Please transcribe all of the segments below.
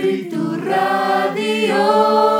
Rītu radio.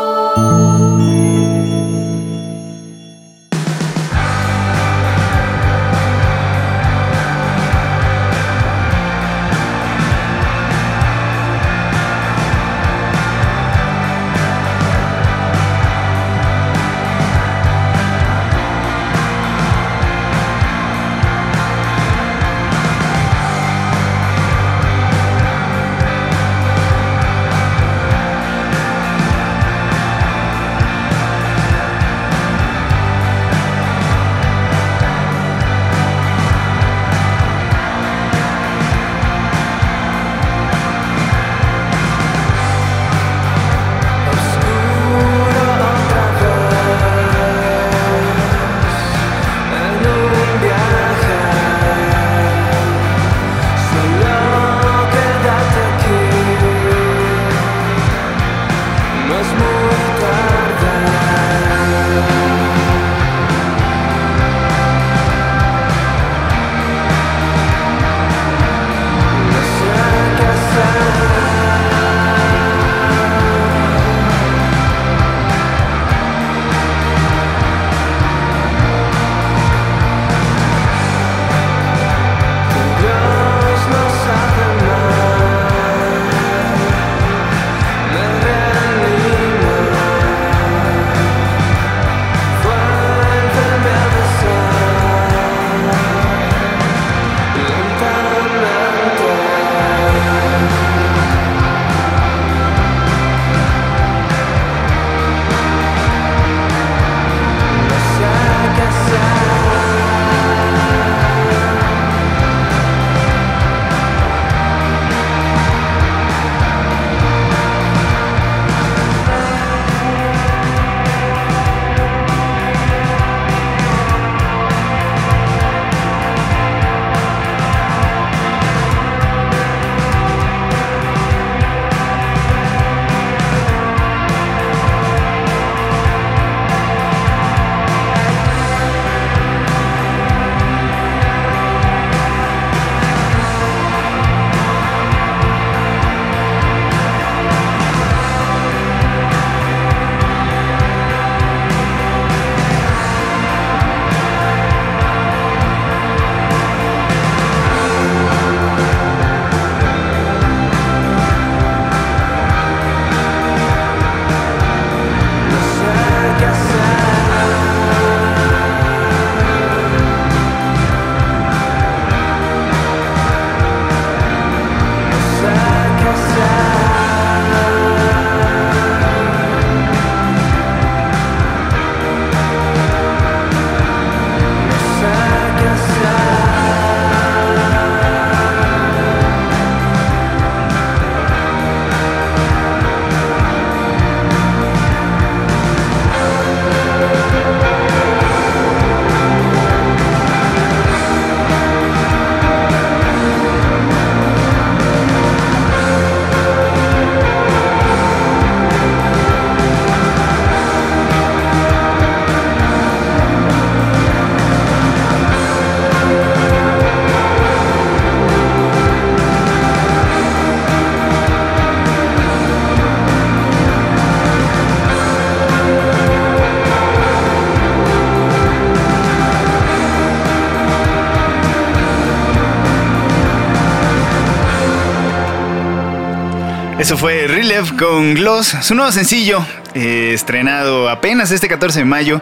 Eso fue Relief con Gloss, su nuevo sencillo, eh, estrenado apenas este 14 de mayo.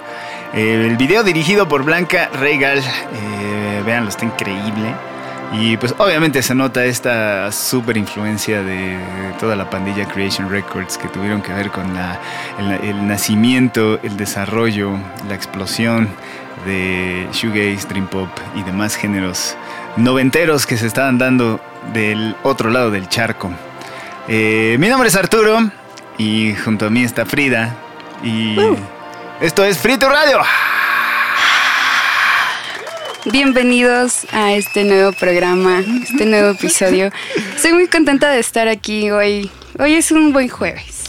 el video dirigido por Blanca Regal, eh, veanlo, está increíble. Y pues obviamente se nota esta super influencia de toda la pandilla Creation Records que tuvieron que ver con el, nacimiento, el desarrollo, la explosión de shoegaze, dream pop y demás géneros noventeros que se estaban dando del otro lado del charco. Eh, mi nombre es Arturo y junto a mí está Frida y uh. esto es Frito Radio. Bienvenidos a este nuevo programa, este nuevo episodio. Estoy muy contenta de estar aquí hoy. Hoy es un buen jueves.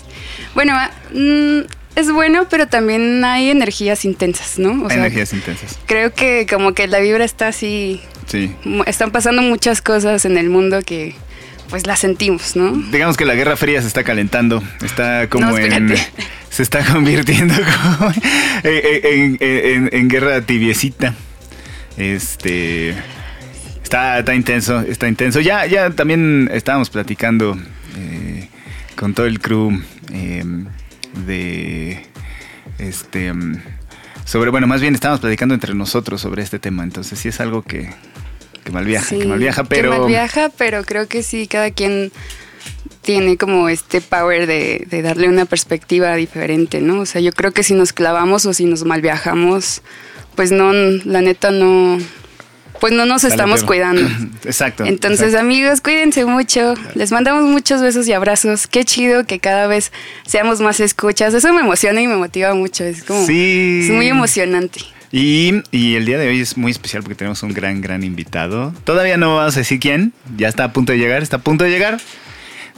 Bueno, mm, es bueno, pero también hay energías intensas, ¿no? energías intensas. Creo que como que la vibra está así. Sí. Están pasando muchas cosas en el mundo que pues la sentimos, ¿no? Digamos que la Guerra Fría se está calentando, está como No, en... Se está convirtiendo como en, en- en- en guerra tibiecita. Este... Está, está intenso, está intenso. Ya, ya también estábamos platicando eh, con todo el crew eh, de... Este... mm, Sobre, bueno, más bien estábamos platicando entre nosotros sobre este tema, entonces sí es algo que, que mal viaja, Sí, que mal viaja, pero... Que mal viaja, pero creo que sí, cada quien tiene como este power de, de darle una perspectiva diferente, ¿no? O sea, yo creo que si nos clavamos o si nos mal viajamos, pues no, la neta no, pues no nos estamos cuidando. Exacto. Entonces, exacto. amigos, cuídense mucho. Les mandamos muchos besos y abrazos. Qué chido que cada vez seamos más escuchas. Eso me emociona y me motiva mucho. Es como Sí. es muy emocionante. Y, y el día de hoy es muy especial porque tenemos un gran, gran invitado. Todavía no vamos a decir quién, ya está a punto de llegar, está a punto de llegar.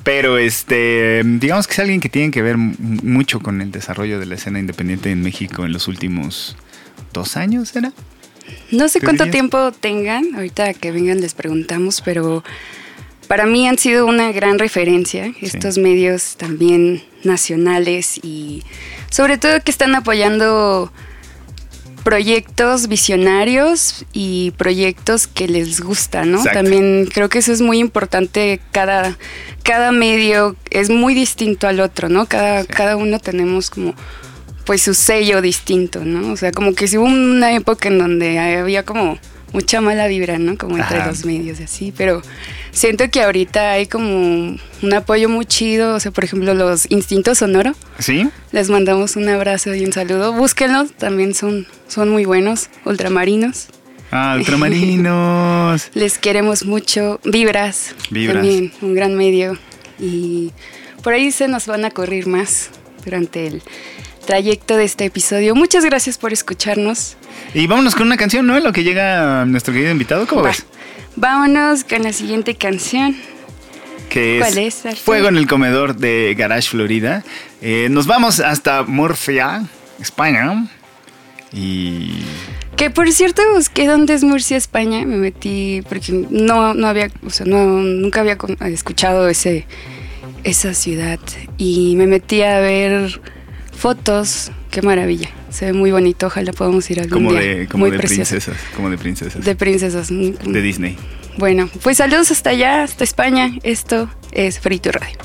Pero este, digamos que es alguien que tiene que ver mucho con el desarrollo de la escena independiente en México en los últimos dos años, ¿era? No sé ¿Te cuánto dirías? tiempo tengan, ahorita que vengan les preguntamos, pero para mí han sido una gran referencia estos medios también nacionales y sobre todo que están apoyando proyectos visionarios y proyectos que les gusta, ¿no? Exacto. También creo que eso es muy importante, cada, cada medio es muy distinto al otro, ¿no? Cada, Sí. cada uno tenemos como pues su sello distinto, ¿no? O sea, como que si hubo una época en donde había como mucha mala vibra, ¿no? Como entre Ajá. los medios y así, pero siento que ahorita hay como un apoyo muy chido, o sea, por ejemplo, los Instintos Sonoro, ¿Sí? les mandamos un abrazo y un saludo, búsquenlos, también son, son muy buenos, ultramarinos, Ah, ultramarinos. les queremos mucho, Vibras, Vibras. también, un gran medio, y por ahí se nos van a correr más durante el trayecto de este episodio. Muchas gracias por escucharnos. y vámonos con una canción, ¿no? Lo que llega nuestro querido invitado, ¿cómo Va. ves? Vámonos con la siguiente canción. que ¿Cuál es? Fuego en el Comedor de Garage Florida. Eh, nos vamos hasta Murcia, España. Y Que por cierto busqué dónde es Murcia, España. Me metí porque no, no había, o sea, no, nunca había escuchado ese, esa ciudad. Y me metí a ver fotos. Qué maravilla. Se ve muy bonito. Ojalá podamos ir algún como día. de, como muy de precioso. princesas, como de princesas. De princesas. De Disney. Bueno, pues saludos hasta allá, hasta España. Esto es Frito Radio.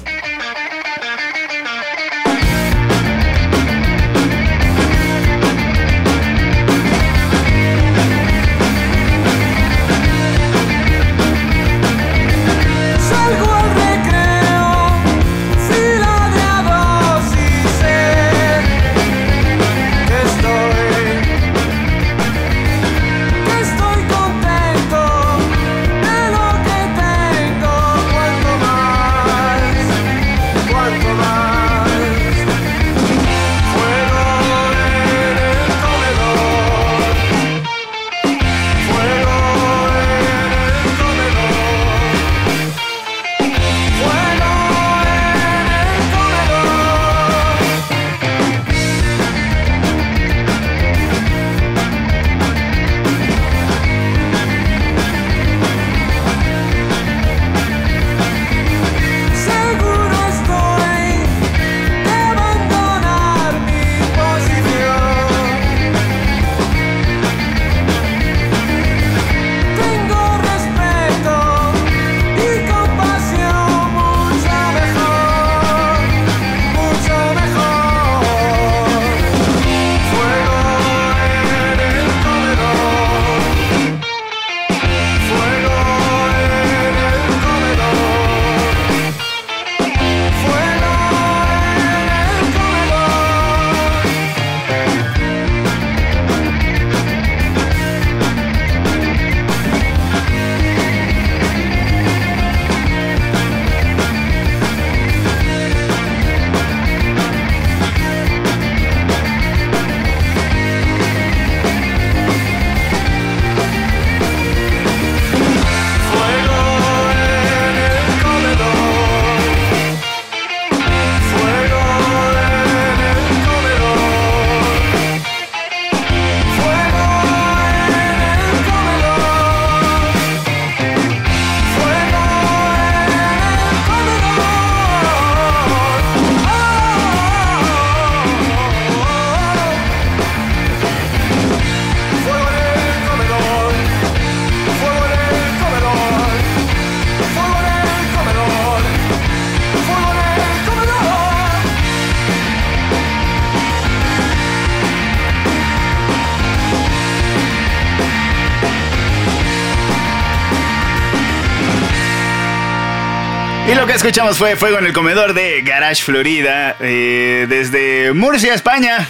Escuchamos fue Fuego en el Comedor de Garage Florida, eh, desde Murcia, España.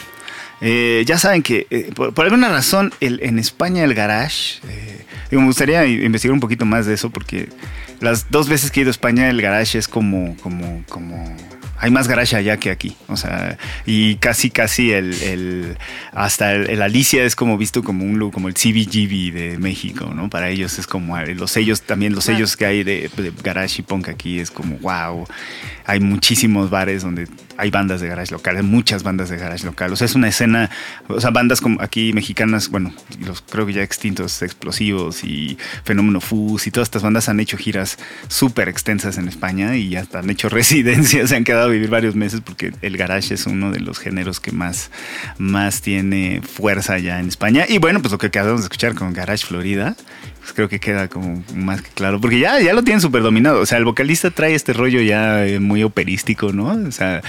Eh, ya saben que eh, por, alguna razón el- en España el garage, me gustaría investigar un poquito más de eso porque las dos veces que he ido a España el garage es como, como, como, hay más garage allá que aquí, o sea, y casi, casi el, el hasta el, el Alicia es como visto como un como el CBGB de México, ¿no? Para ellos es como eh, los sellos también los sellos que hay de, de garage y punk aquí es como wow, hay muchísimos bares donde hay bandas de garage local, hay muchas bandas de garage local. O sea, es una escena, o sea, bandas como aquí mexicanas, bueno, los creo que ya extintos, explosivos y Fenómeno Fus y todas estas bandas han hecho giras súper extensas en España y hasta han hecho residencias, se han quedado a vivir varios meses porque el garage es uno de los géneros que más, más tiene fuerza ya en España. Y bueno, pues lo que acabamos de escuchar con Garage Florida, pues creo que queda como más que claro, porque ya, ya lo tienen súper dominado. O sea, el vocalista trae este rollo ya eh, muy operístico, ¿no? O sea,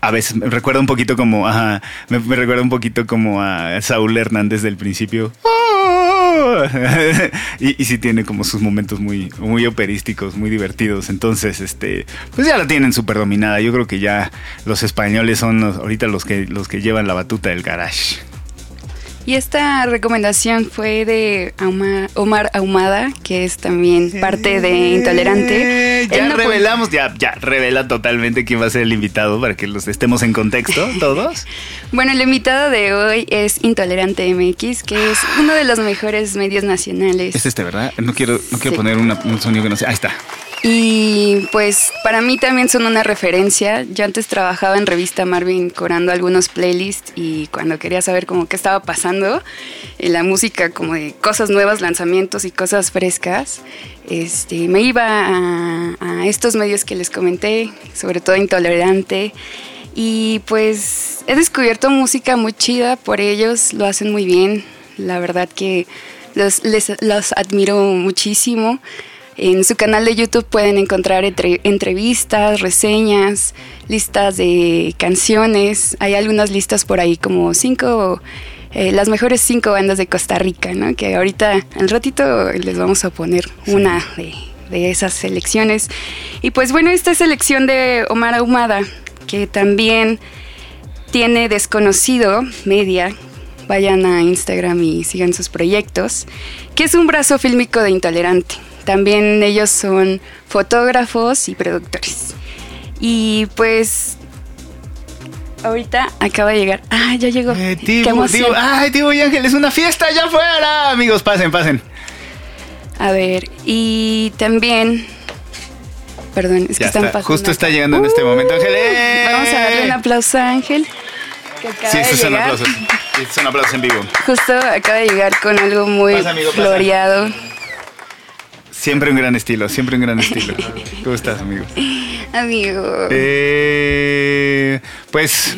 a veces me recuerda un poquito como, ajá, me, recuerda un poquito como a Saúl Hernández del principio. y, y sí tiene como sus momentos muy, operísticos, muy divertidos. Entonces, este, pues ya la tienen súper dominada. Yo creo que ya los españoles son ahorita los que, los que llevan la batuta del garage. Y esta recomendación fue de Omar Ahumada, que es también parte de Intolerante. Eh, Ya no revelamos, ya, ya revela totalmente quién va a ser el invitado para que los estemos en contexto todos. Bueno, el invitado de hoy es Intolerante MX, que es uno de los mejores medios nacionales. Es este, ¿verdad? No quiero, no quiero Sí. poner una- un sonido que no sea. Ahí está. Y pues para mí también son una referencia. Yo antes trabajaba en revista Marvin corando algunos playlists y cuando quería saber como qué estaba pasando en la música, como de cosas nuevas, lanzamientos y cosas frescas, este, me iba a, a estos medios que les comenté, sobre todo Intolerante. Y pues he descubierto música muy chida por ellos, lo hacen muy bien. La verdad que los, les- los admiro muchísimo. En su canal de YouTube pueden encontrar entre- entrevistas, reseñas, listas de canciones. Hay algunas listas por ahí como cinco, eh, las mejores cinco bandas de Costa Rica, ¿no? Que ahorita al ratito les vamos a poner una de, de esas selecciones. Y pues bueno, esta selección de Omar Ahumada, que también tiene desconocido media. Vayan a Instagram y sigan sus proyectos, que es un brazo fílmico de Intolerante. También ellos son fotógrafos y productores. Y pues ahorita acaba de llegar. Ah, ya llegó. Eh, Qué Tibu. Tibu, ay, Tibu y Ángel, es una fiesta allá afuera. Amigos, pasen, pasen. A ver, y también Perdón, es que están está, pasando. justo está llegando en este momento, Ángel. Uh, ¡Eh! Vamos a darle un aplauso a Ángel. Que acaba Sí, de estos son aplausos. Estos son aplausos en vivo. Justo acaba de llegar con algo muy Pasa, amigo, pasa. Siempre un gran estilo, siempre un gran estilo. ¿Cómo estás, amigo? Amigo. Eh, pues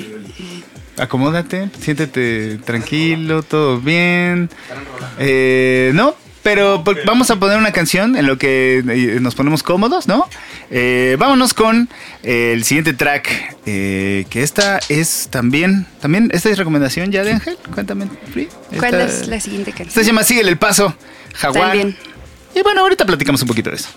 acomódate, siéntete tranquilo, todo bien. Eh, no, pero por- vamos a poner una canción en lo que eh, nos ponemos cómodos, ¿no? Eh, vámonos con eh, el siguiente track, eh, que esta es también, también, esta es recomendación ya de Ángel, cuéntame, Free. ¿Cuál Esta- es la siguiente Esta canción? se llama Síguele el Paso, Jaguar. También. Y bueno, ahorita platicamos un poquito de eso.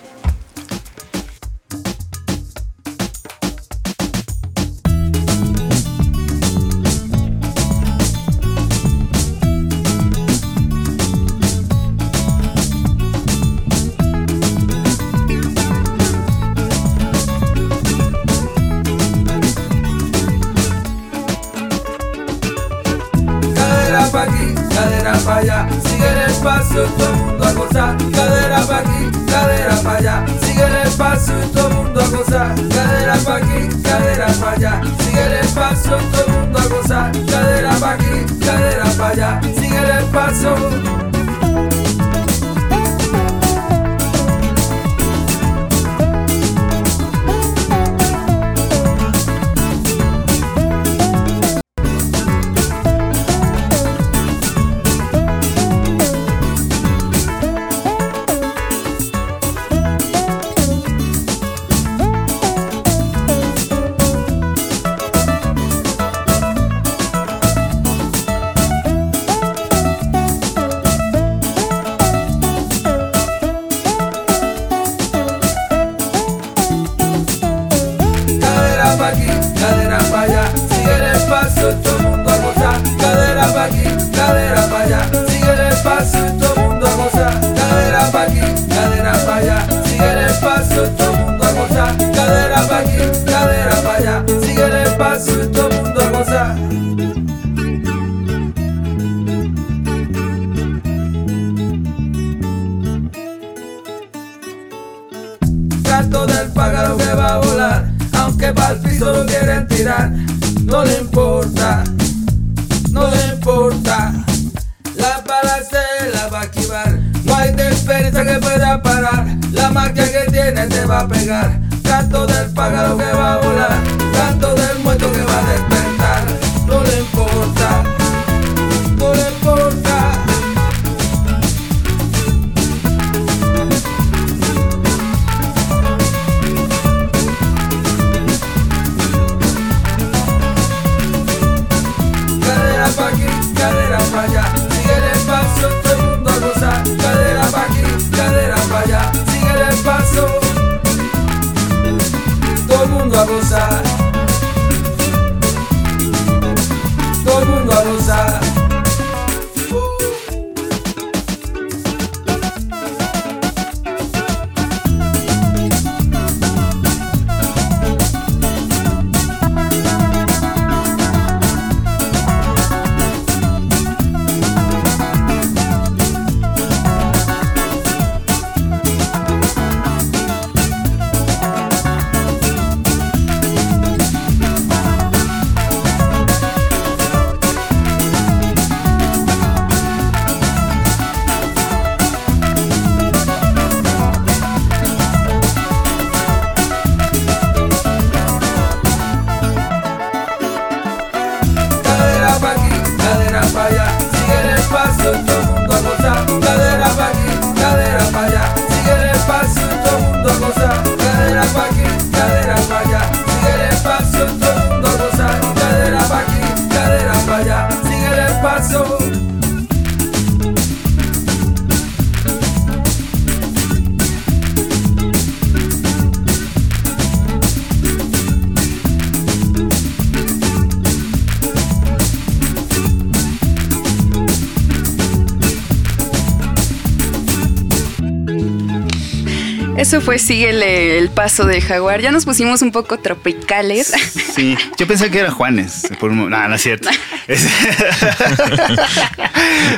Eso fue Síguele el paso del jaguar. Ya nos pusimos un poco tropicales. Sí, yo pensé que era Juanes. Por un no, no es cierto. Es-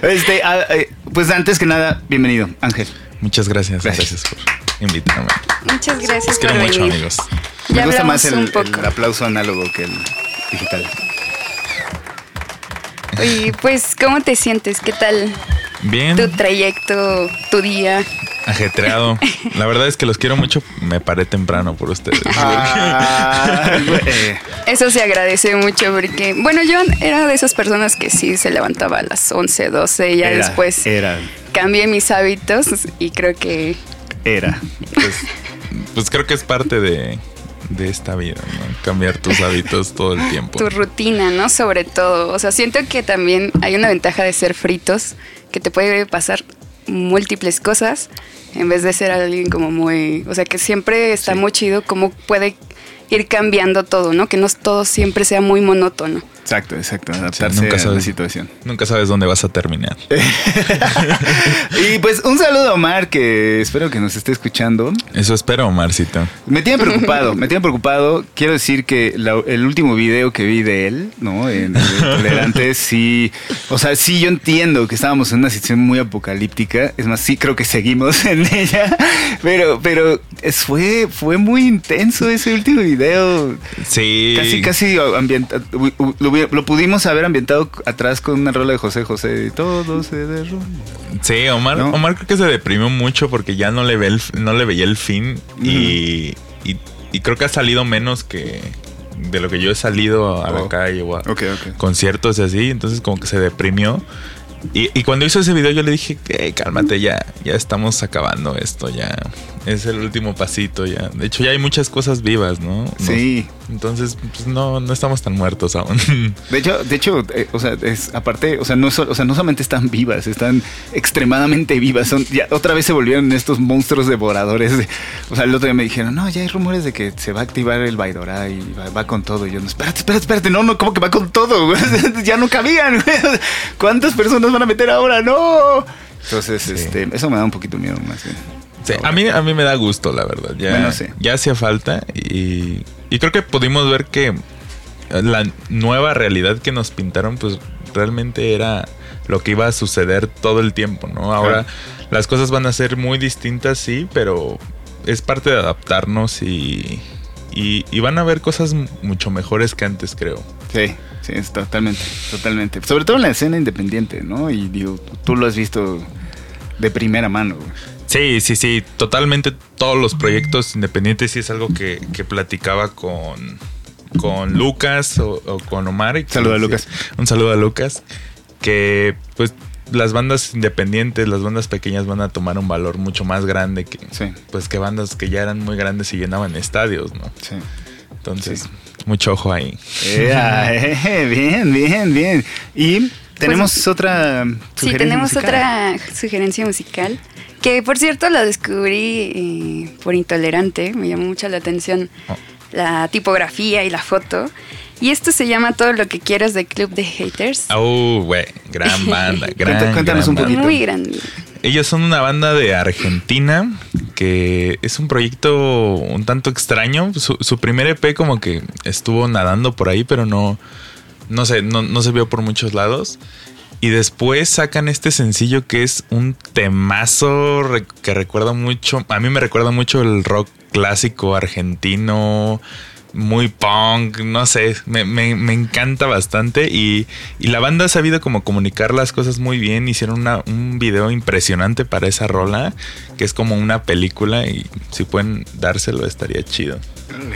Este, ah, eh, pues antes que nada, bienvenido, Ángel. Muchas gracias, Gracias. gracias, por invitarme. Muchas gracias Los por quiero mucho, venir. amigos. Ya Me gusta más el, el aplauso análogo que el digital. Oye, pues, ¿cómo te sientes? ¿Qué tal Bien, tu trayecto, tu día? Ajetreado. La verdad es que los quiero mucho. Me paré temprano por ustedes. Ah. Eso se agradece mucho porque, bueno, yo era de esas personas que sí se levantaba a las 11, 12 y ya Era, después Era, cambié mis hábitos y creo que era. Pues, pues creo que es parte de, de esta vida, ¿no? Cambiar tus hábitos todo el tiempo. tu rutina, ¿no? Sobre todo, o sea, siento que también hay una ventaja de ser fritos, que te puede pasar múltiples cosas en vez de ser alguien como muy, o sea, que siempre está Sí. muy chido cómo puede ir cambiando todo, ¿no? Que no todo siempre sea muy monótono. Exacto, exacto. Adaptarse nunca a la sabes. situación. Nunca sabes dónde vas a terminar. y pues un saludo a Omar, que espero que nos esté escuchando. Eso espero, Marcito. Me tiene preocupado, me tiene preocupado. Quiero decir que la- el último video que vi de él, ¿no? En el Tolerante, sí. O sea, sí, yo entiendo que estábamos en una situación muy apocalíptica. Es más, sí creo que seguimos en ella. Pero, pero es- fue, fue muy intenso ese último video. Sí. Casi, casi ambienta- lo, pudimos haber ambientado atrás con una rola de José José. Todo se derrumba. Sí, Omar, ¿No? Omar creo que se deprimió mucho porque ya no le, ve el- no le veía el fin y, y- y creo que ha salido menos que de lo que yo he salido a la Oh. calle o a conciertos y así, entonces como que se deprimió. Y, y cuando hizo ese video yo le dije, "Ey, cálmate ya, ya estamos acabando esto, ya es el último pasito, ya. De hecho ya hay muchas cosas vivas, ¿no? Nos- Sí. entonces, pues no, no estamos tan muertos aún. De hecho, de hecho, eh, o sea, es aparte, o sea, no o sea, no solamente están vivas, están extremadamente vivas. Son ya otra vez se volvieron estos monstruos devoradores. de- o sea, el otro día me dijeron, no, ya hay rumores de que se va a activar el Baidora y va, va con todo. Y yo, no, espérate, espérate, espérate, no, no, ¿cómo que va con todo? ya no cabían. ¿Cuántas personas van a meter ahora? No. Entonces, Sí. este, eso me da un poquito miedo más bien. Sí, a mí, a mí me da gusto, la verdad. Ya, Bueno, sí. ya hacía falta y, y creo que pudimos ver que la nueva realidad que nos pintaron, pues realmente era lo que iba a suceder todo el tiempo, ¿no? Ahora las cosas van a ser muy distintas, sí, pero es parte de adaptarnos y, y- y van a ver cosas mucho mejores que antes, creo. Sí, sí, es totalmente, totalmente. Sobre todo en la escena independiente, ¿no? Y digo, tú lo has visto de primera mano. güey. Sí, sí, sí, totalmente todos los proyectos independientes sí es algo que, que platicaba con, con Lucas o, o con Omar. y Saludo a Lucas. Un saludo a Lucas. Que pues las bandas independientes, las bandas pequeñas van a tomar un valor mucho más grande que, Sí, pues, que bandas que ya eran muy grandes y llenaban estadios, ¿no? sí. Entonces, Sí. mucho ojo ahí. Ea, eh, bien, bien, bien. Y tenemos otra Sí, sugerencia tenemos musical. otra sugerencia musical. Que por cierto la descubrí eh, por intolerante. Me llamó mucho la atención Oh. la tipografía y la foto. Y esto se llama Todo lo que quieras de Club de Haters. Oh, güey, gran banda, gran, cuéntanos gran un banda. poquito. Muy grande. Ellos son una banda de Argentina que es un proyecto un tanto extraño. Su, su primer EP como que estuvo nadando por ahí, pero no, no sé, no, no se vio por muchos lados. Y después sacan este sencillo que es un temazo que recuerda mucho, a mí me recuerda mucho el rock clásico argentino, muy punk, no sé, me, me- me encanta bastante y, y la banda ha sabido como comunicar las cosas muy bien, hicieron una- un video impresionante para esa rola, que es como una película y si pueden dárselo estaría chido.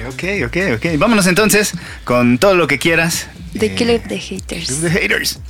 Ok, ok, ok. Vámonos entonces con todo lo que quieras. Eh, Club de Haters. Club de Haters.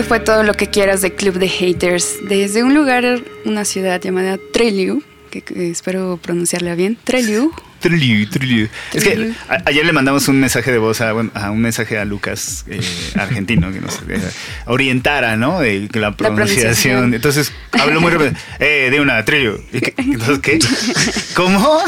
Esto fue todo lo que quieras de Club de Haters. Desde un lugar, una ciudad llamada Treliu, que, que espero pronunciarla bien. Treliu. Triliu, triliu. Es que a- ayer le mandamos un mensaje de voz a, bueno, a un mensaje a Lucas eh, argentino que nos eh, orientara, ¿no? De que la pronunciación. pronunciación. Entonces habló muy rápido. Eh, de una triliu. ¿Y qué? Entonces, ¿qué? ¿Cómo?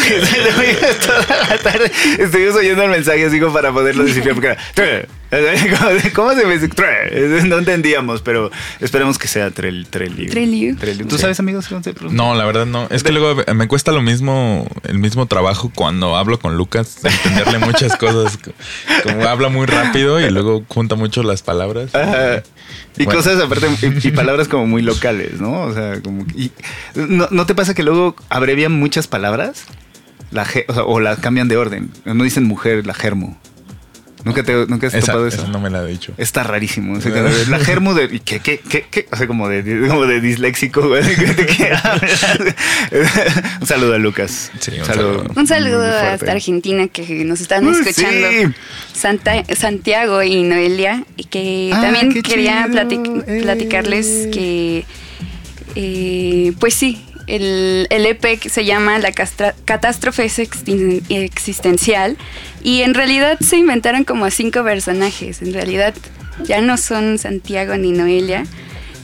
Toda la tarde estuvimos oyendo el mensaje así como para poderlo descifrar porque era. ¿Cómo se me dice? Tre. No entendíamos, pero esperemos que sea trel, treliu. Treliu. Treliu. ¿Tú Sí. sabes, amigos, cómo se pronuncia? No, la verdad no. Es que luego me cuesta lo mismo, el mismo trabajo cuando hablo con Lucas, entenderle muchas cosas. Como habla muy rápido y luego junta mucho las palabras. Ajá. Y Bueno. cosas aparte, y, y palabras como muy locales, ¿no? O sea, como. y- ¿no, ¿no te pasa que luego abrevian muchas palabras? La o, sea, o las cambian de orden. No dicen mujer, la germo. ¿Nunca te nunca has Esa, topado esa eso? no me la he dicho. Está rarísimo. O sea, la germo de. ¿y ¿Qué, qué, qué, qué? O sea, como de, como de disléxico, güey. Un saludo a Lucas. Sí, un saludo. Un saludo muy fuerte. hasta Argentina que nos están escuchando. sí. Santa- Santiago y Noelia. Y que Ah, también qué quería platic- Eh. platicarles que, eh, pues sí, el, el EP que se llama La Castra- Catástrofe Existencial. Y en realidad se inventaron como a cinco personajes. En realidad ya no son Santiago ni Noelia.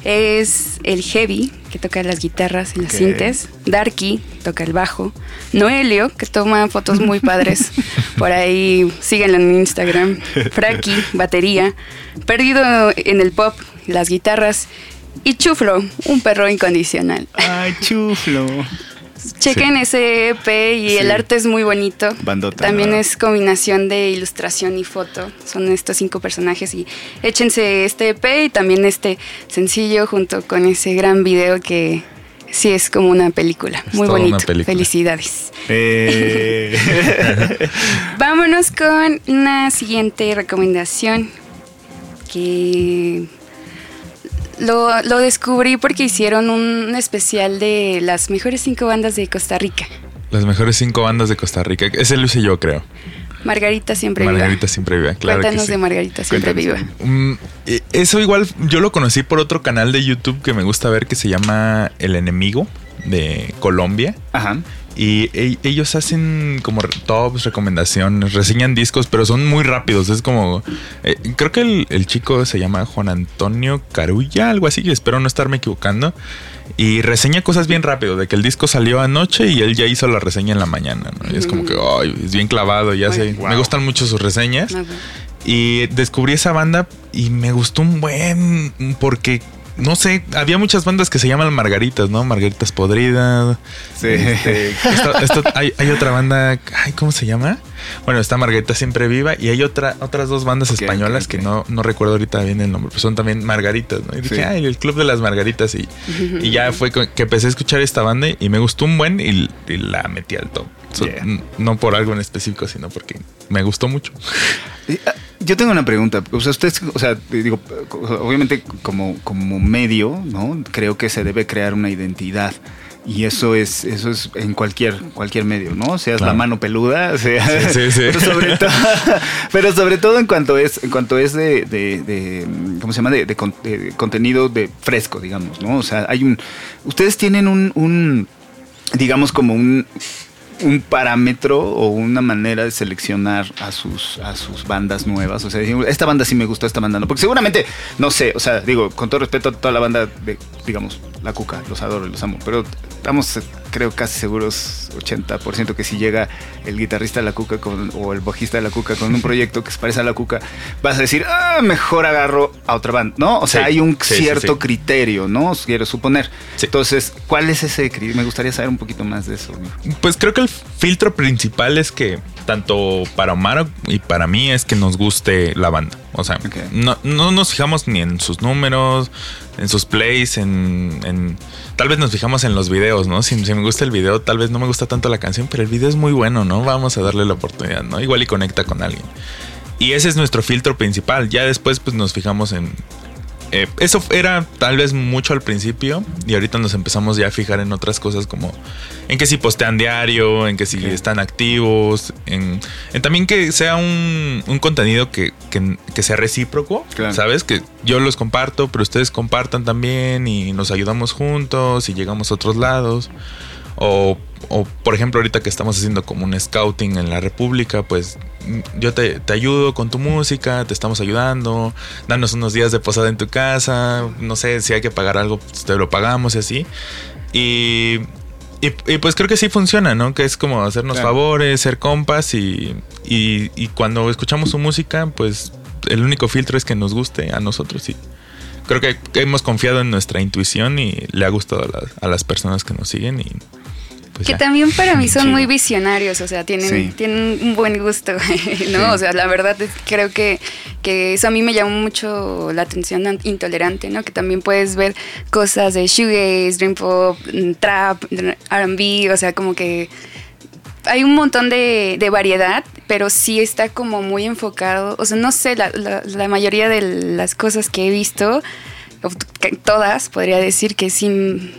Es el Heavy, que toca las guitarras y las Ok. sintes. Darky, toca el bajo. Noelio, que toma fotos muy padres. Por ahí síguenlo en Instagram. Fraki, batería. Perdido en el pop, las guitarras. Y Chuflo, un perro incondicional. Ay, chuflo. Chequen ese EP y el arte es muy bonito. Bandota, También es combinación de ilustración y foto. Son estos cinco personajes y échense este EP y también este sencillo junto con ese gran video que sí es como una película. Es muy toda una bonito. película. Felicidades. Eh, Vámonos con una siguiente recomendación que lo, lo descubrí porque hicieron un especial de las mejores cinco bandas de Costa Rica. Las mejores cinco bandas de Costa Rica. Ese lo hice yo, creo. Margarita siempre Margarita viva. siempre viva, claro. que Cuéntanos sí. de Margarita siempre Cuéntanos. viva. Mm, eh, eso igual yo lo conocí por otro canal de YouTube que me gusta ver que se llama El Enemigo de Colombia. Ajá. Y e- ellos hacen como tops, recomendaciones, reseñan discos, pero son muy rápidos. Es como. eh, creo que el, el chico se llama Juan Antonio Carulla, algo así, espero no estarme equivocando. Y reseña cosas bien rápido, de que el disco salió anoche y él ya hizo la reseña en la mañana. ¿no? Y es como que, ay, es bien clavado, ya sé. Wow. Me gustan mucho sus reseñas. Y descubrí esa banda y me gustó un buen porque no sé, había muchas bandas que se llaman Margaritas, ¿no? Margaritas Podridas. Sí. Este, hay, hay otra banda, ay, ¿cómo se llama? Bueno, está Margarita Siempre Viva y hay otra, otras dos bandas españolas que no, no recuerdo ahorita bien el nombre, pero son también Margaritas, ¿no? Y dije, Sí. ay, el Club de las Margaritas y, y ya fue que empecé a escuchar esta banda y me gustó un buen y, y la metí al top. So, Yeah. n- No por algo en específico, sino porque me gustó mucho. Ah, Yo tengo una pregunta. O sea, usted, o sea, digo, obviamente como, como medio, ¿no? Creo que se debe crear una identidad. Y eso es, eso es en cualquier, cualquier medio, ¿no? Seas Claro. la mano peluda, sea, Sí, sí, sí. Pero, sobre todo, pero sobre todo en cuanto es, en cuanto es de, de- de, ¿cómo se llama? De, de con- de contenido de fresco, digamos, ¿no? O sea, hay un, ustedes tienen un, un digamos como un, un parámetro o una manera de seleccionar a sus, a sus bandas nuevas. O sea, esta banda sí me gustó, esta banda no. Porque seguramente, no sé, o sea, digo, con todo respeto a toda la banda de, digamos, La Cuca, los adoro los amo. Pero estamos, creo, casi seguros, 80% que si llega el guitarrista de La Cuca con- o el bajista de La Cuca con un proyecto que se parece a La Cuca, vas a decir, ah, mejor agarro a otra banda, ¿no? O sea, Sí, hay un sí, cierto sí. criterio, ¿no? Quiero suponer. Entonces, ¿cuál es ese criterio? Me gustaría saber un poquito más de eso. Pues creo que el filtro principal es que tanto para Omar y para mí es que nos guste la banda. O sea, no, no nos fijamos ni en sus números, en sus plays, en, en- Tal vez nos fijamos en los videos, ¿no? Si, me gusta el video, tal vez no me gusta tanto la canción, pero el video es muy bueno, ¿no? Vamos a darle la oportunidad, ¿no? Igual y conecta con alguien. Y ese es nuestro filtro principal. Ya después pues nos fijamos en eh, eso era tal vez mucho al principio y ahorita nos empezamos ya a fijar en otras cosas como en que si postean diario, en que si están activos, en, en también que sea un, un contenido que, que- que sea recíproco, Claro. ¿sabes? Que yo los comparto, pero ustedes compartan también y nos ayudamos juntos y llegamos a otros lados. O, o, por ejemplo, ahorita que estamos haciendo como un scouting en la República, pues mm, yo te, te ayudo con tu música, te estamos ayudando, danos unos días de posada en tu casa, no sé, si hay que pagar algo, pues te lo pagamos y así. Y, y, y, pues creo que sí funciona, ¿no? Que es como hacernos Claro. favores, ser compas y, y, y cuando escuchamos su música, pues el único filtro es que nos guste a nosotros y creo que hemos confiado en nuestra intuición y le ha gustado a las, a las personas que nos siguen y pues que ya. también para mí son muy visionarios, o sea, tienen, Sí. tienen un buen gusto, ¿no? Sí. O sea, la verdad creo que, que eso a mí me llamó mucho la atención an- intolerante, ¿no? Que también puedes ver cosas de shoegaze, dream pop, mm, trap, R&B, o sea, como que hay un montón de, de variedad, pero sí está como muy enfocado, o sea, no sé, la, la- la mayoría de las cosas que he visto, todas, podría decir que sí,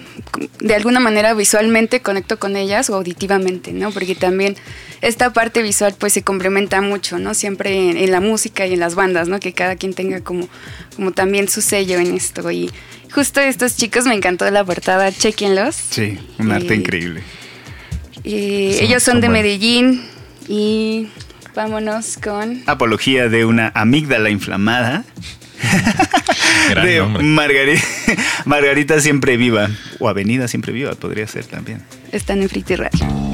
de alguna manera visualmente conecto con ellas o auditivamente, ¿no? Porque también esta parte visual pues se complementa mucho, ¿no? Siempre en, en la música y en las bandas, ¿no? Que cada quien tenga como, como también su sello en esto. Y justo estos chicos me encantó la portada, chequenlos. Sí, un arte increíble. Son- ellos son, son de buenos. Medellín y vámonos con... Apología de una amígdala inflamada. Gran de nombre. Margarita, Margarita Siempre Viva. O Avenida Siempre Viva, podría ser también. Están en Friti Radio.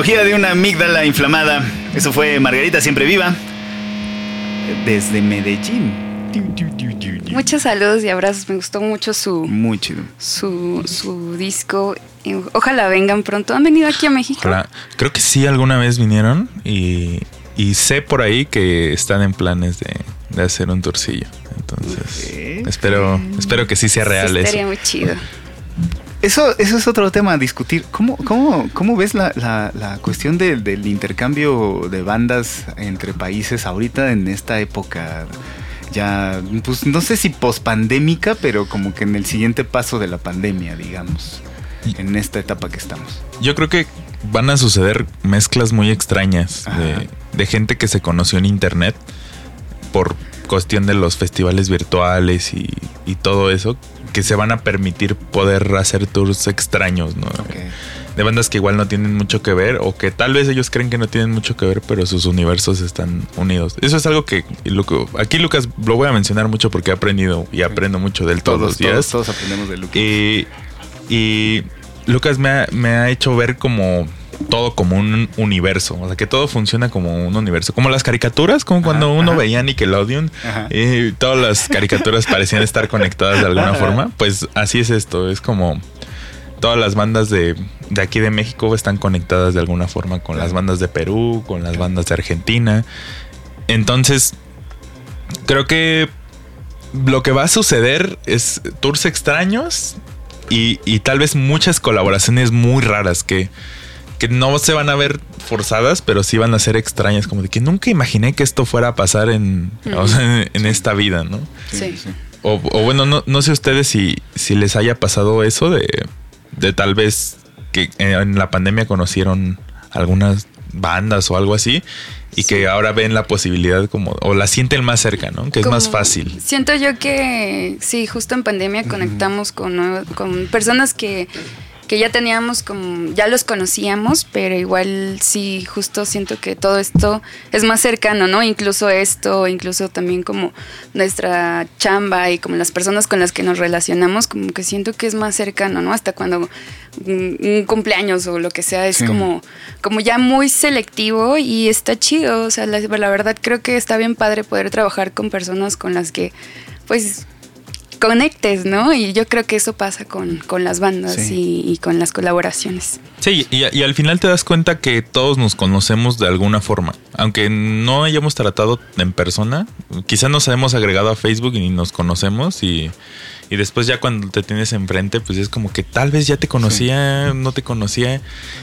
Apología de una amígdala inflamada. Eso fue Margarita Siempre Viva. Desde Medellín. Muchos saludos y abrazos, me gustó mucho su, Muy chido. su, su disco. Y Ojalá vengan pronto. ¿Han venido aquí a México? Ojalá. Creo que sí alguna vez vinieron y, y sé por ahí que están en planes de, de hacer un tourcillo. Entonces, Ok. espero, espero que sí sea real Sí, eso. Estaría muy chido. Eso, eso es otro tema a discutir. ¿Cómo, cómo, cómo ves la, la- la cuestión del- del intercambio de bandas entre países ahorita en esta época? Ya, pues no sé si pospandémica, pero como que en el siguiente paso de la pandemia, digamos. En esta etapa que estamos. Yo creo que van a suceder mezclas muy extrañas de, de gente que se conoció en internet por cuestión de los festivales virtuales y, y todo eso, que se van a permitir poder hacer tours extraños, ¿no? De bandas que igual no tienen mucho que ver o que tal vez ellos creen que no tienen mucho que ver, pero sus universos están unidos. Eso es algo que, aquí Lucas lo voy a mencionar mucho porque he aprendido y aprendo mucho de él todos, Todos, los días. todos, todos aprendemos de Lucas. Y, y Lucas me ha, me ha hecho ver como todo como un universo, o sea, que todo funciona como un universo, como las caricaturas, como cuando Ajá, uno ajá. veía Nickelodeon y todas las caricaturas parecían estar conectadas de alguna forma, pues así es esto, es como todas las bandas de, de aquí de México están conectadas de alguna forma con las bandas de Perú, con las bandas de Argentina. Entonces, creo que lo que va a suceder es tours extraños y, y tal vez muchas colaboraciones muy raras que, que no se van a ver forzadas, pero sí van a ser extrañas, como de que nunca imaginé que esto fuera a pasar en, o sea, en, en esta vida, ¿no? Sí. O, o bueno, no, no sé ustedes si, si les haya pasado eso de, de tal vez que en la pandemia conocieron algunas bandas o algo así y que ahora ven la posibilidad como, o la sienten más cerca, ¿no? Que es más fácil. Siento yo que sí, justo en pandemia conectamos con, con personas que, que ya teníamos como, ya los conocíamos, pero igual sí, justo siento que todo esto es más cercano, ¿no? Incluso esto, incluso también como nuestra chamba y como las personas con las que nos relacionamos, como que siento que es más cercano, ¿no? Hasta cuando un, un cumpleaños o lo que sea es Sí. como, como ya muy selectivo y está chido, o sea, la, la verdad creo que está bien padre poder trabajar con personas con las que pues conectes, ¿no? Y yo creo que eso pasa con, con las bandas Sí. y, y con las colaboraciones. Sí, y, y al final te das cuenta que todos nos conocemos de alguna forma. Aunque no hayamos tratado en persona, quizá nos hemos agregado a Facebook y nos conocemos y, y después ya cuando te tienes enfrente, pues es como que tal vez ya te conocía, no te conocía.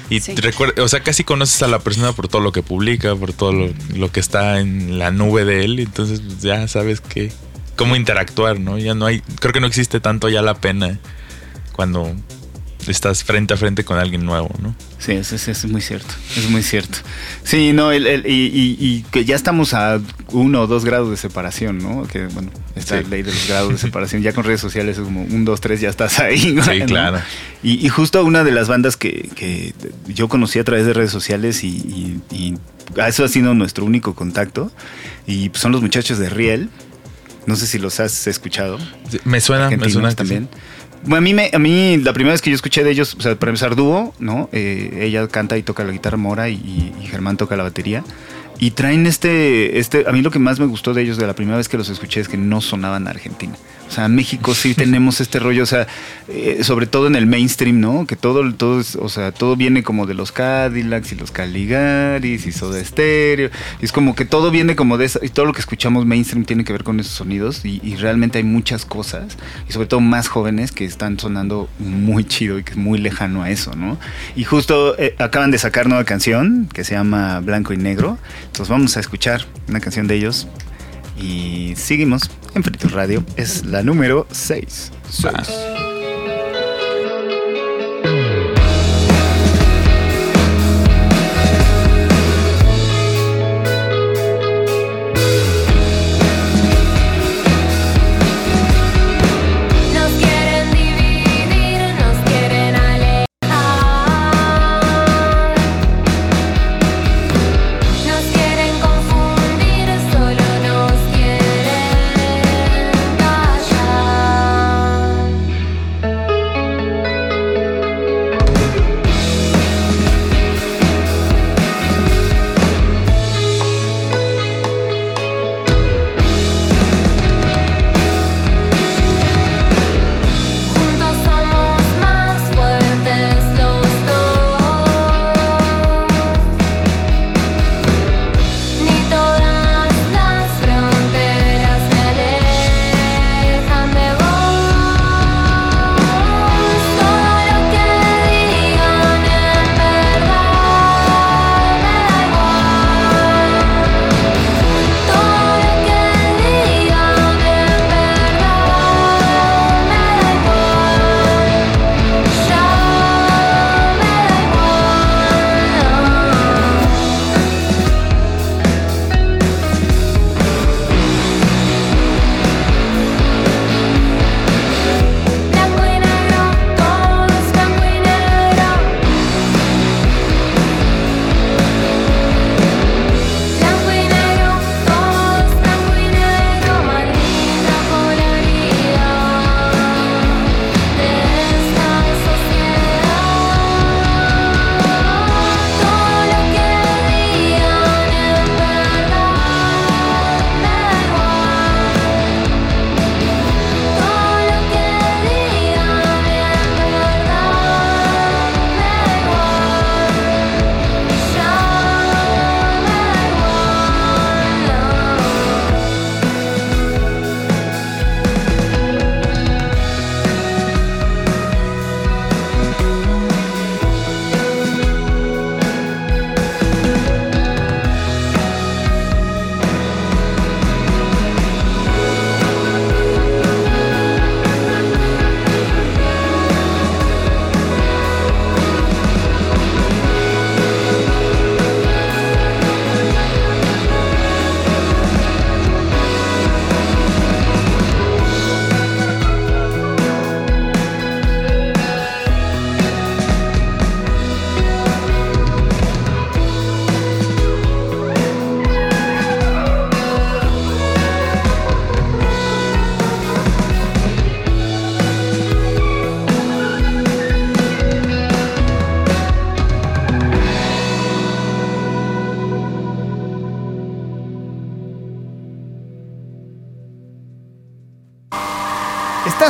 Y Sí. te recuerda, o sea, casi conoces a la persona por todo lo que publica, por todo lo, lo que está en la nube de él. Entonces pues, ya sabes que cómo interactuar, ¿no? Ya no hay, creo que no existe tanto ya la pena cuando estás frente a frente con alguien nuevo, ¿no? Sí, eso, es- es muy cierto, es muy cierto. Sí, no, el- el- y, y- y que ya estamos a uno o dos grados de separación, ¿no? Que bueno, esta Sí. ley de los grados de separación, ya con redes sociales es como un, dos, tres, ya estás ahí. ¿no? Sí, claro. Y, y justo una de las bandas que, que yo conocí a través de redes sociales y, eso ha sido nuestro único contacto, y son los muchachos de Riel. No sé si los has escuchado Me suena, me suena también. sí. Bueno, a mí, me, a mí la primera vez que yo escuché de ellos, o sea, para empezar dúo, ¿no? Eh, ella canta y toca la guitarra mora y Germán toca la batería. Y traen este, este, a mí lo que más me gustó de ellos de la primera vez que los escuché es que no sonaban a Argentina. O sea, México sí tenemos este rollo, o sea, eh, sobre todo en el mainstream, ¿no? Que todo, todo, es- o sea, todo viene como de los Cadillacs y los Caligaris y Soda Stereo. Y es como que todo viene como de esa, y todo lo que escuchamos mainstream tiene que ver con esos sonidos y, y realmente hay muchas cosas, y sobre todo más jóvenes que están sonando muy chido y que es muy lejano a eso, ¿no? Y justo eh, acaban de sacar nueva canción que se llama Blanco y Negro. Entonces vamos a escuchar una canción de ellos y seguimos en Fritos Radio, es la número 6. 6.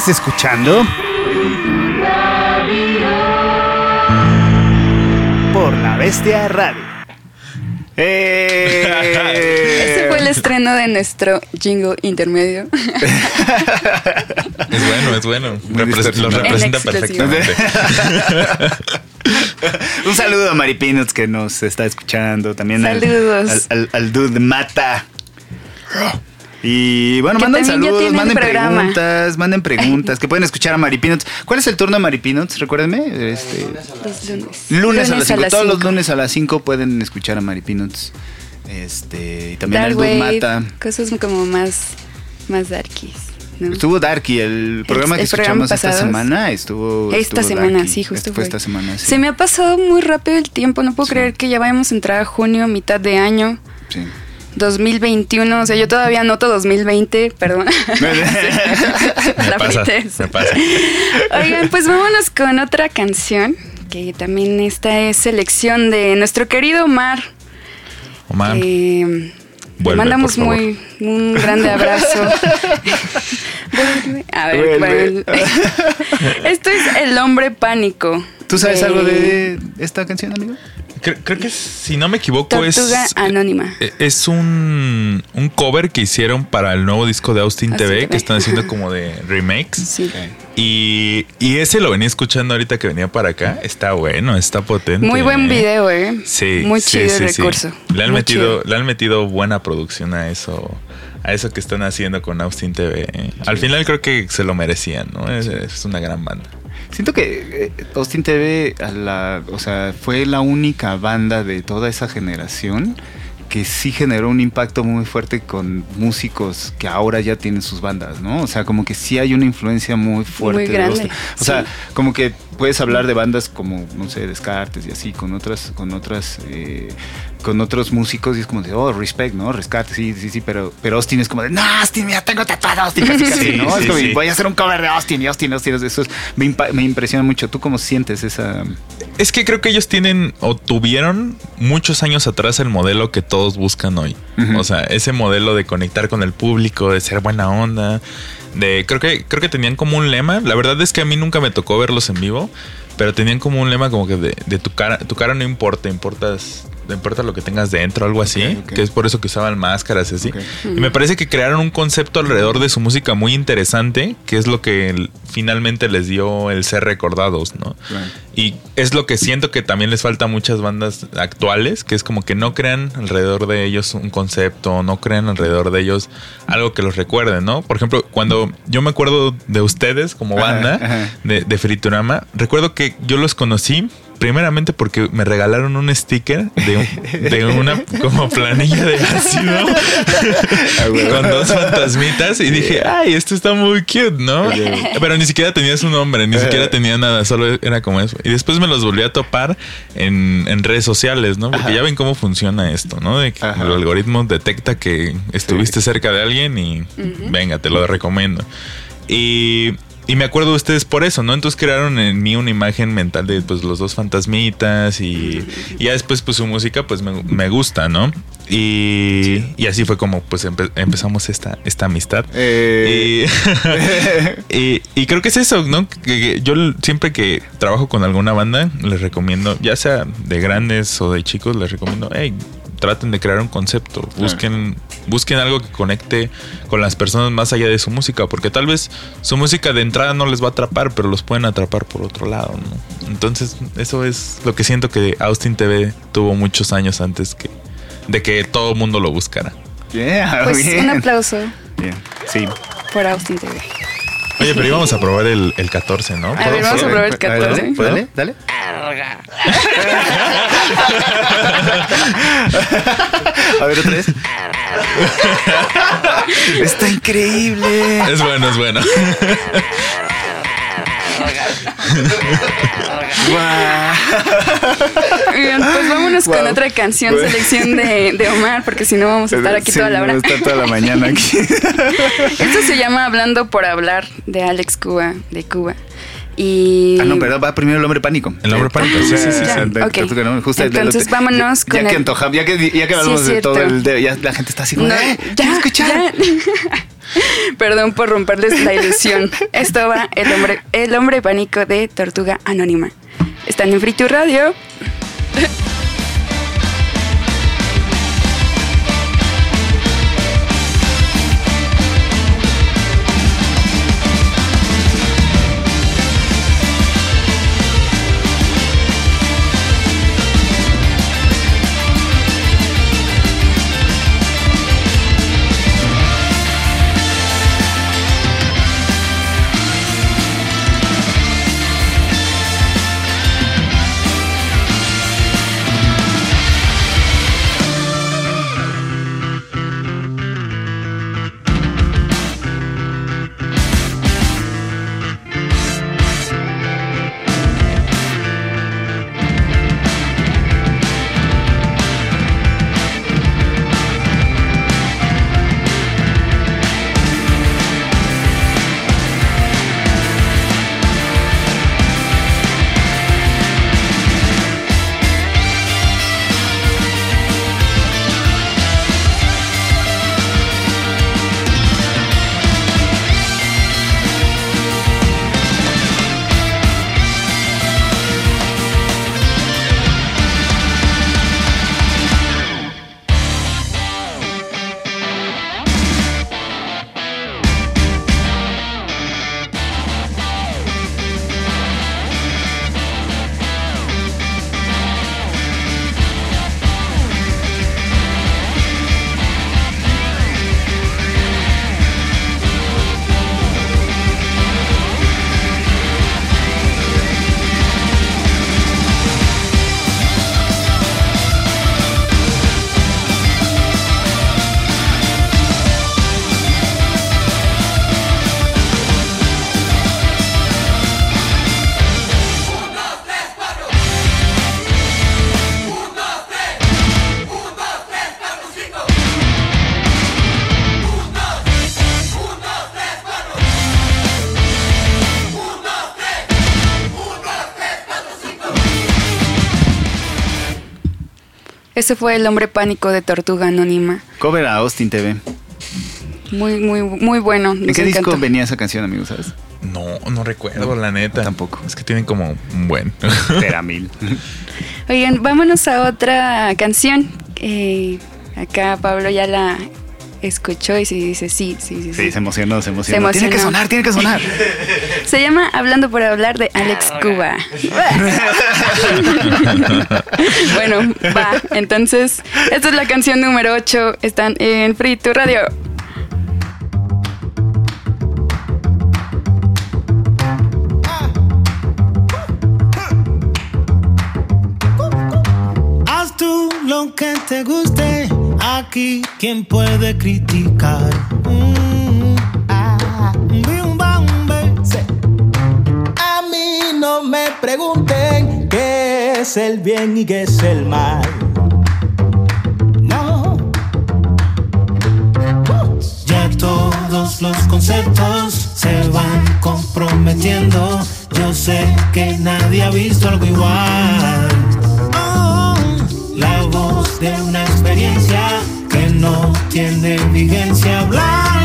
Estás escuchando por la Bestia Radio. ¡Eh! Ese fue el estreno de nuestro jingle intermedio. Es bueno, es bueno. Repres- lo representa perfectamente. Un saludo a Mari Peanuts que nos está escuchando. También al- Saludos. Al, al, al dude Mata. Y bueno, Que ya saludos, manden preguntas, manden preguntas, que pueden escuchar a Mari Peanuts. ¿Cuál es el turno de Mari Peanuts? Recuérdenme. Este, Los lunes. lunes, a las 5. las Todos los lunes a las 5 pueden escuchar a Mari Peanuts. Este, y también Dark Wave, Mata. cosas como más, más darkies. ¿no? Estuvo Darky, el programa que el escuchamos esta semana estuvo. Esta estuvo semana, Darky. sí, justo fue fue. esta semana, sí. Se me ha pasado muy rápido el tiempo, no puedo Sí. creer que ya vayamos a entrar a junio, mitad de año. Sí. 2021, o sea, yo todavía anoto 2020, perdón. Me La pasa, tristeza. me pasa. Oigan, pues vámonos con otra canción, que también esta es selección de nuestro querido Omar. Omar, Eh, Vuelve, mandamos muy un grande abrazo. A ver, Vuelve. bueno. Esto es El Hombre Pánico. ¿Tú sabes de algo de esta canción, amigo? creo, creo que si no me equivoco Tortuga es... Anónima. eh, Es un, un cover que hicieron para el nuevo disco de Austin Austin TV, TV. que están haciendo como de remakes. Sí. Y, y ese lo venía escuchando ahorita que venía para acá. Está bueno, está potente. Muy buen ¿eh? video, ¿eh? Sí. Muy sí, chido sí, el sí. recurso. Le han Muy metido, chido. le han metido buena producción a eso, a eso que están haciendo con Austin TV. ¿eh? Al final creo que se lo merecían, ¿no? Es, es una gran banda. Siento que eh, Austin TV, a la, o sea, fue la única banda de toda esa generación que sí generó un impacto muy fuerte con músicos que ahora ya tienen sus bandas, ¿no? O sea, como que sí hay una influencia muy fuerte. Muy de grande, Austin. O sea, sí. como que puedes hablar de bandas como, no sé, Descartes y así, con otras, con otras, eh, con otros músicos y es como de, oh, respect, ¿no? Rescate, sí, sí, sí, pero, pero Austin es como de, no, Austin, mira, tengo tatuado Austin, casi, casi, Sí, ¿no? es como, sí. voy a hacer un cover de Austin y Austin, Austin, eso es- me, impresiona mucho. ¿Tú cómo sientes esa...? Es que creo que ellos tienen o tuvieron muchos años atrás el modelo que todos buscan hoy. O sea, ese modelo de conectar con el público, de ser buena onda, de creo que creo que tenían como un lema. La verdad es que a mí nunca me tocó verlos en vivo, pero tenían como un lema como que de, de tu cara, tu cara no importa, importas no importa lo que tengas dentro, algo así, que es por eso que usaban máscaras y así. Y me parece que crearon un concepto alrededor de su música muy interesante, que es lo que finalmente les dio el ser recordados, ¿no? Y es lo que siento que también les falta a muchas bandas actuales, que es como que no crean alrededor de ellos un concepto, no crean alrededor de ellos algo que los recuerde, ¿no? Por ejemplo, cuando yo me acuerdo de ustedes como Ajá, banda ajá. de, de Friturama, recuerdo que yo los conocí primeramente porque me regalaron un sticker de, un- de una como planilla de ácido con dos fantasmitas y dije, ay, esto está muy cute, ¿no? Pero ni siquiera tenía su nombre, ni siquiera tenía nada, solo era como eso. Y después me los volví a topar en, en redes sociales, ¿no? Porque Ajá. ya ven cómo funciona esto, ¿no? De que Ajá. el algoritmo detecta que estuviste cerca de alguien y venga, te lo recomiendo. Y, y me acuerdo de ustedes por eso, ¿no? Entonces crearon en mí una imagen mental de pues los dos fantasmitas y, y ya después pues su música pues me, me gusta, ¿no? Y, y así fue como pues empe- empezamos esta, esta amistad. Eh, Y, y- y creo que es eso, ¿no? Que, que yo siempre que trabajo con alguna banda, les recomiendo, ya sea de grandes o de chicos, les recomiendo, hey, traten de crear un concepto, busquen, busquen algo que conecte con las personas más allá de su música, porque tal vez su música de entrada no les va a atrapar, pero los pueden atrapar por otro lado, ¿no? Entonces, eso es lo que siento que Austin TV tuvo muchos años antes que de que todo el mundo lo buscara. yeah, Pues bien. un aplauso Bien, sí. por Austin TV. Oye, pero íbamos a probar el, el 14, ¿no? A ver, vamos a probar el 14. Dale, dale. A ver, otra vez. Está increíble. Es bueno, es bueno. Bien, pues vámonos con otra canción, selección de, de Omar, porque si no vamos a estar aquí Sí, toda la hora. vamos a estar toda la mañana aquí. Esto se llama Hablando por Hablar, de Alex Cuba, de Cuba. Y... Ah, no, perdón, va primero el hombre pánico. El hombre pánico, sí, sí, sí, Ya, justo Entonces, vámonos ya, con Ya que antojamos, ya que, ya que hablamos de todo el... de- ya la gente está así como, No, "Eh, ya, escuchar. Perdón por romperles la ilusión. Esto va el hombre, el hombre pánico de Tortuga Anónima. Están en Free to Radio. Ese fue el hombre pánico de Tortuga Anónima. Cover a Austin TV. Muy, muy, muy bueno. ¿En qué disco venía esa canción, amigo? ¿Sabes? No, no recuerdo, la neta. Tampoco. Es que tienen como un buen. Era mil. Oigan, vámonos a otra canción. Eh, acá Pablo ya la escuchó y sí dice sí, sí, sí. Sí, se emocionó, se emocionó. Se emocionó. Tiene que sonar, tiene que sonar. Se llama Hablando por hablar de Alex Cuba. bueno, va. Entonces, esta es la canción número 8. Están en Free to Radio. Haz tú lo que te guste. Aquí, ¿quién puede criticar? Mm, ah, es el bien y qué es el mal. No. Ya todos los conceptos se van comprometiendo. Yo sé que nadie ha visto algo igual. La voz de una experiencia que no tiene vigencia. Hablando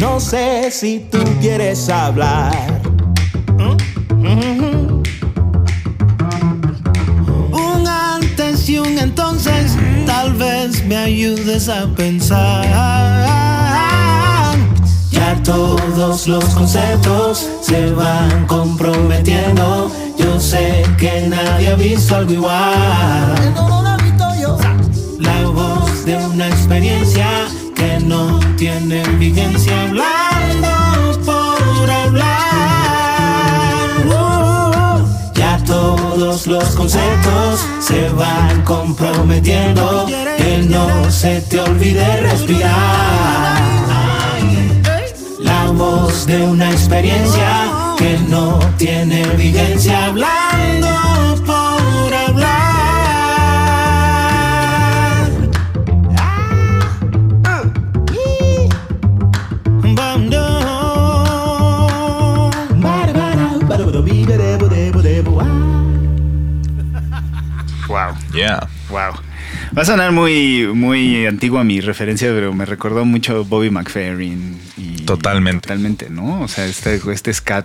no sé si tú quieres hablar. Un antes y un entonces, tal vez me ayudes a pensar. Ya todos los conceptos se van comprometiendo. Yo sé que nadie ha visto algo igual. La voz de una experiencia no tiene vigencia. Hablando por hablar. Uh, ya todos los conceptos se van comprometiendo. Que no se te olvide respirar. La voz de una experiencia que no tiene vigencia. Hablar. Va a sonar muy, muy antigua mi referencia, pero me recordó mucho Bobby McFerrin. Y Totalmente. Totalmente, ¿no? O sea, este, este scat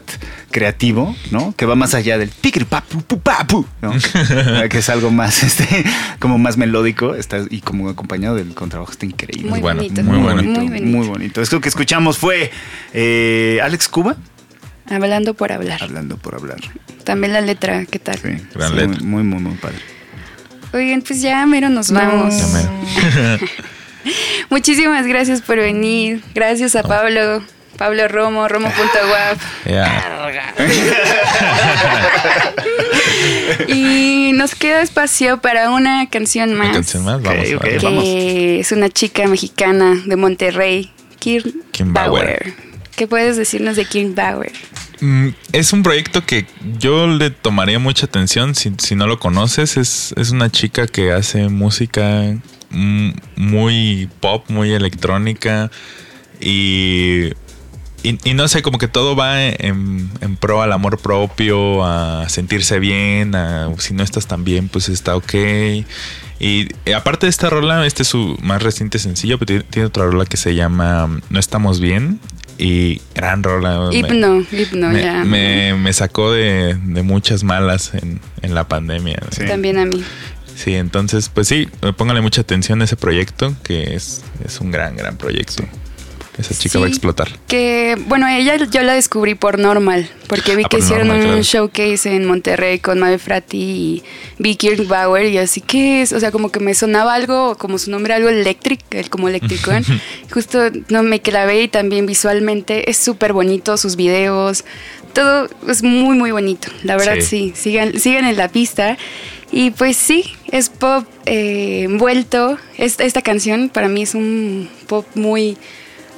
creativo, ¿no? Que va más allá del tigre papu, pu, papu, ¿no? que es algo más, este, como más melódico está, y como acompañado del contrabajo. Está increíble. Muy bueno, bonito. muy bueno. Muy bonito. Muy bonito. Esto que escuchamos fue eh, Alex Cuba Hablando por hablar. hablando por hablar. También la letra, ¿qué tal? Sí, Gran sí, letra. Muy, muy, muy padre. Oigan, pues ya mero nos vamos. Ya mero. Muchísimas gracias por venir. Gracias a Pablo, Pablo Romo, romo.wap. Yeah. Y nos queda espacio para una canción más. Una canción más, vamos. Que vamos. es una chica mexicana de Monterrey, Kirn Kim Bauer. ¿Qué puedes decirnos de Kirn Bauer? Mm, Es un proyecto que yo le tomaría mucha atención si, no lo conoces. Es, es una chica que hace música mm, muy pop, muy electrónica y, y, no sé, como que todo va en, en pro al amor propio, a sentirse bien, a si no estás tan bien, pues está ok. Y aparte de esta rola, este es su más reciente sencillo, pero tiene, otra rola que se llama No estamos bien. Y gran rola. me- Hipno, hipno, me, ya. me- me sacó de, de muchas malas en, en la pandemia. Sí. También a mí. Sí, entonces, pues sí, póngale mucha atención a ese proyecto, que es, es un gran, gran proyecto. Esa chica Sí. va a explotar. Que, bueno, ella yo la descubrí por Normal, porque vi Ah, que hicieron Normal, un claro. showcase en Monterrey con Mabe Frati y Vicky Bauer y así que es, o sea, como que me sonaba algo, como su nombre, algo electric, el- como electricón. Justo no me clavé y también visualmente es súper bonito, sus videos, todo es muy, muy bonito. La verdad, sí, Sí. sigan, sigan en la pista. Y pues sí, es pop eh, envuelto. Esta, esta canción para mí es un pop muy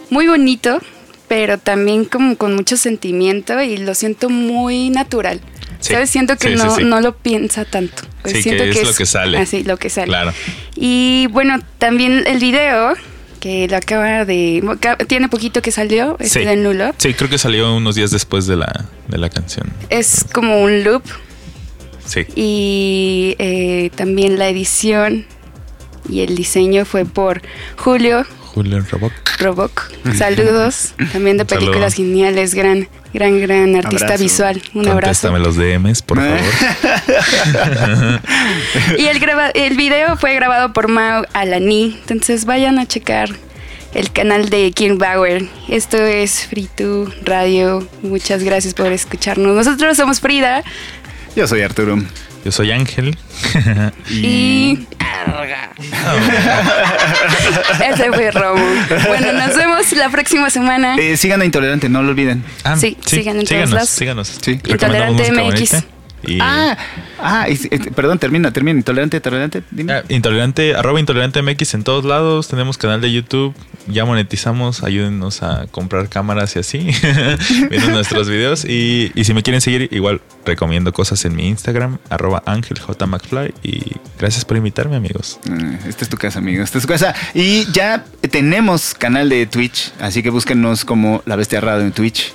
muy bonito, pero también como con mucho sentimiento y lo siento muy natural. Sí. ¿Sabes? Siento que Sí, no, sí. no lo piensa tanto. Pues Sí, siento que es lo que sale. Así, lo que sale. Claro. Y bueno, también el video que lo acaba de... Tiene poquito que salió, Sí. de Nulo. Sí, creo que salió unos días después de la, de la canción. Es como un loop Sí. y eh, también la edición y el diseño fue por Julio Julio Roboc. Roboc. Saludos. También de saludo. películas geniales. Gran, gran, gran artista Abrazo. visual. Un abrazo. Contéstame los DMs, por favor. Y el, graba el video fue grabado por Mao Alani. Entonces vayan a checar el canal de Kim Bauer. Esto es Fritu Radio. Muchas gracias por escucharnos. Nosotros somos Frida. Yo soy Arturo. Yo soy Ángel. Y. Ese fue Romo. Bueno, nos vemos la próxima semana. Eh, sigan a Intolerante, no lo olviden. Ah, Sí, sigan en todos síganos, lados. síganos. Sí. Recomendamos Intolerante MX. bonita. Y, Ah, ah, y- eh, perdón, termina, termina. Intolerante, intolerante, dime. Ah, Intolerante, arroba intolerante MX en todos lados. Tenemos canal de YouTube. Ya monetizamos. Ayúdennos a comprar cámaras y así. Viendo nuestros videos. Y, y si me quieren seguir, igual recomiendo cosas en mi Instagram, arroba. McFly. Y gracias por invitarme, amigos. Eh, Esta es tu casa, amigo. Esta es tu casa. Y ya tenemos canal de Twitch, así que búsquenos como La Bestia Radio en Twitch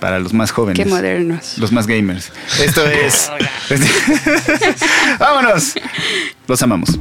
para los más jóvenes. Qué modernos. Los más gamers. Esto es. Vámonos. Los amamos.